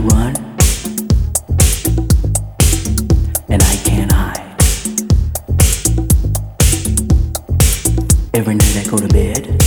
run, and I can't hide. Every night I go to bed.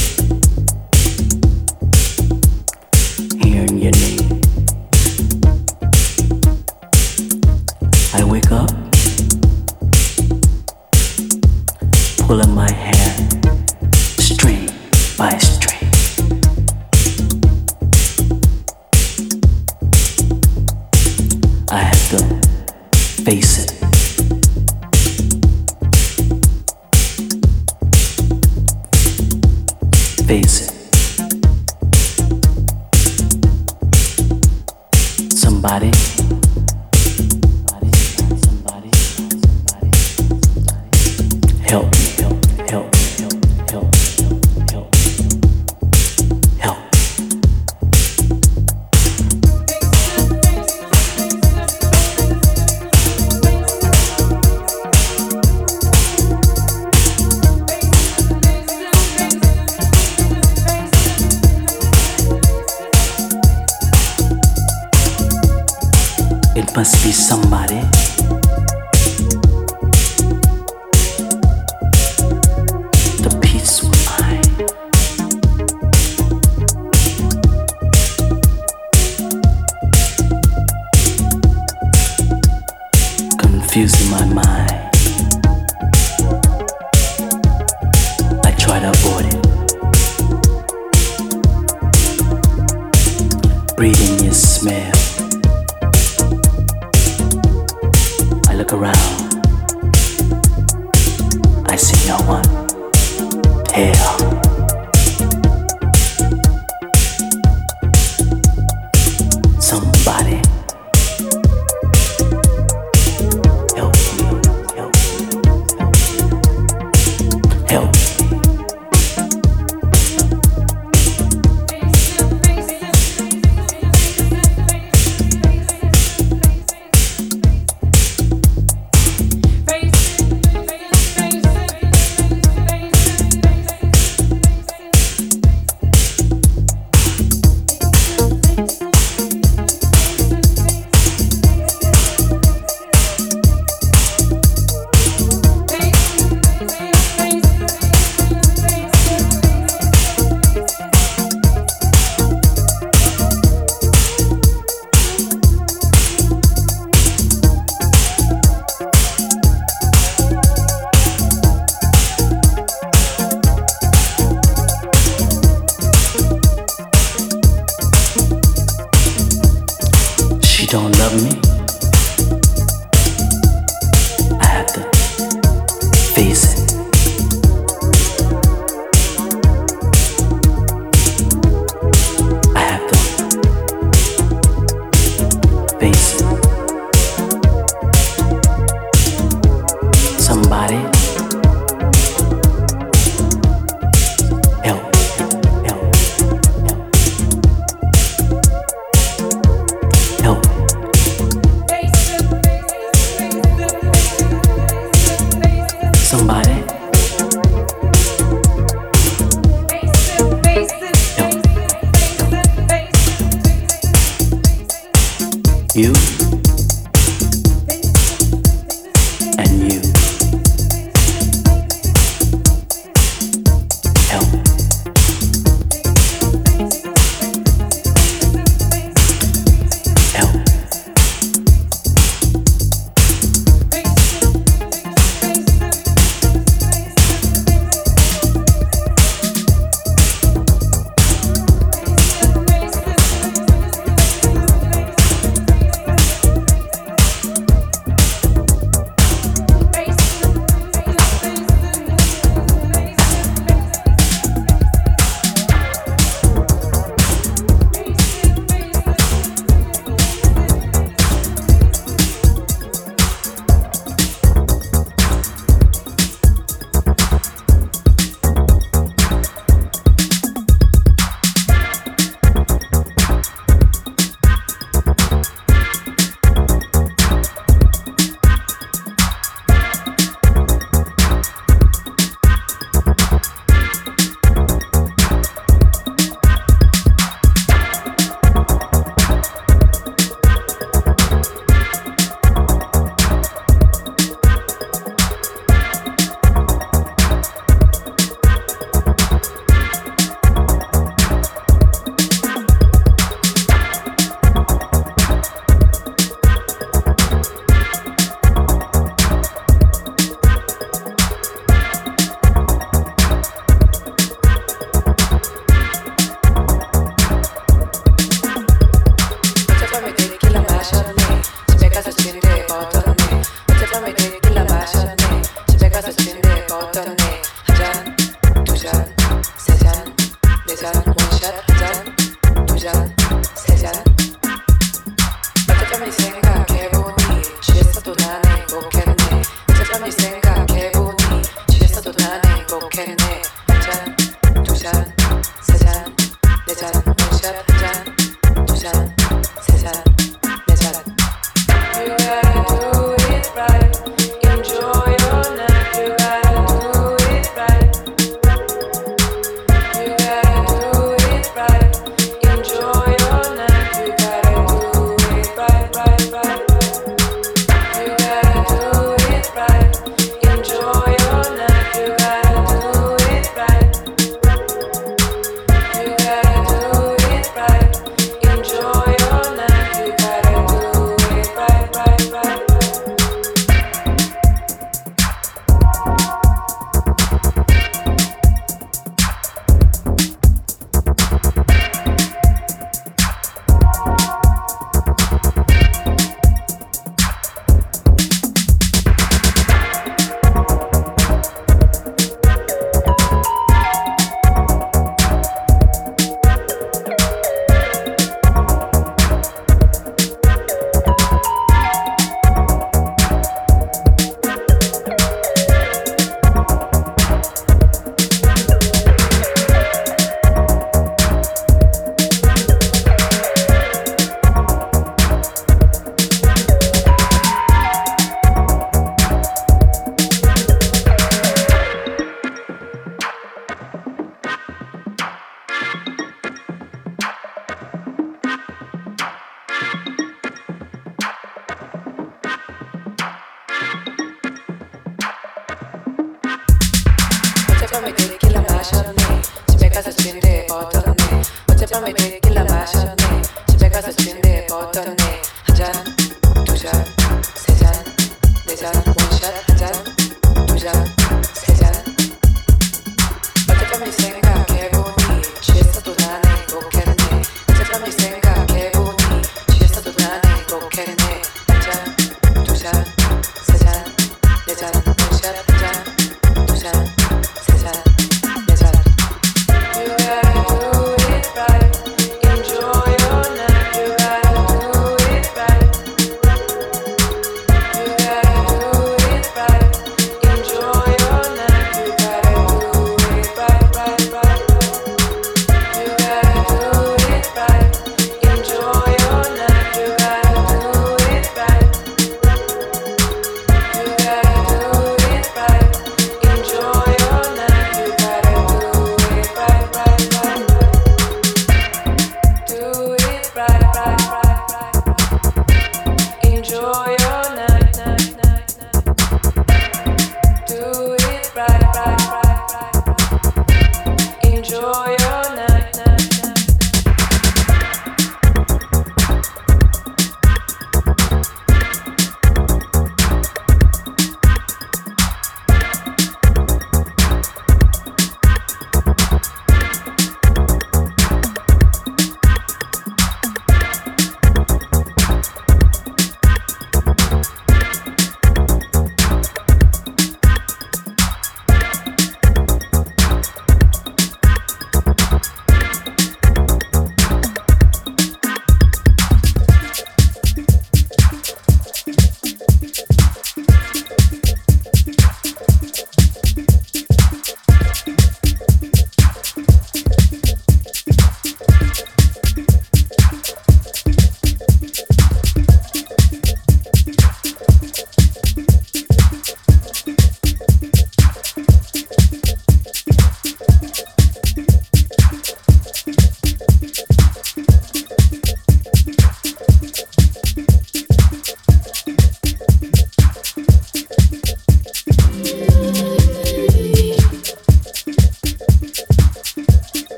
Enjoy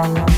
Thank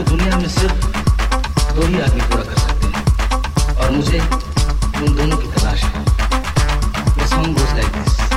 को दुनिया में सिर्फ़ दो ही आदमी पूरा कर सकते हैं। और मुझे उन दोनों की तलाश है। Song goes like this